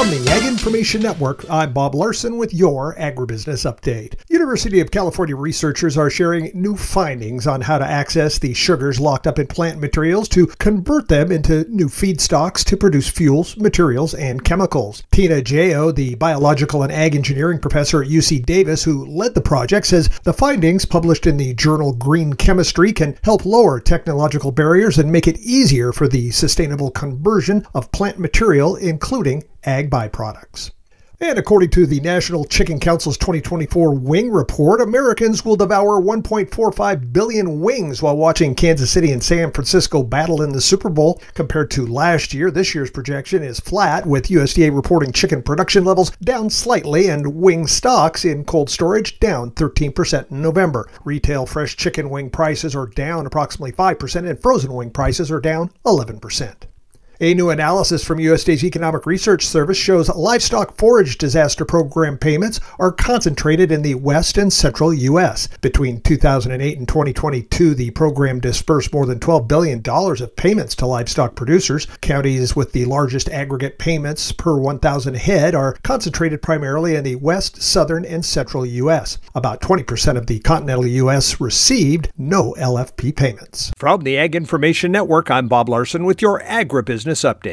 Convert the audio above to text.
From the Ag Information Network, I'm Bob Larson with your Agribusiness Update. University of California researchers are sharing new findings on how to access the sugars locked up in plant materials to convert them into new feedstocks to produce fuels, materials, and chemicals. Tina Jeoh, the biological and ag engineering professor at UC Davis who led the project, says the findings published in the journal Green Chemistry can help lower technological barriers and make it easier for the sustainable conversion of plant material, including ag byproducts. And according to the National Chicken Council's 2024 Wing Report, Americans will devour 1.45 billion wings while watching Kansas City and San Francisco battle in the Super Bowl. Compared to last year, this year's projection is flat, with USDA reporting chicken production levels down slightly and wing stocks in cold storage down 13% in November. Retail fresh chicken wing prices are down approximately 5%, and frozen wing prices are down 11%. A new analysis from USDA's Economic Research Service shows livestock forage disaster program payments are concentrated in the west and central U.S. Between 2008 and 2022, the program dispersed more than $12 billion of payments to livestock producers. Counties with the largest aggregate payments per 1,000 head are concentrated primarily in the west, southern, and central U.S. About 20% of the continental U.S. received no LFP payments. From the Ag Information Network, I'm Bob Larson with your agribusiness Business Update.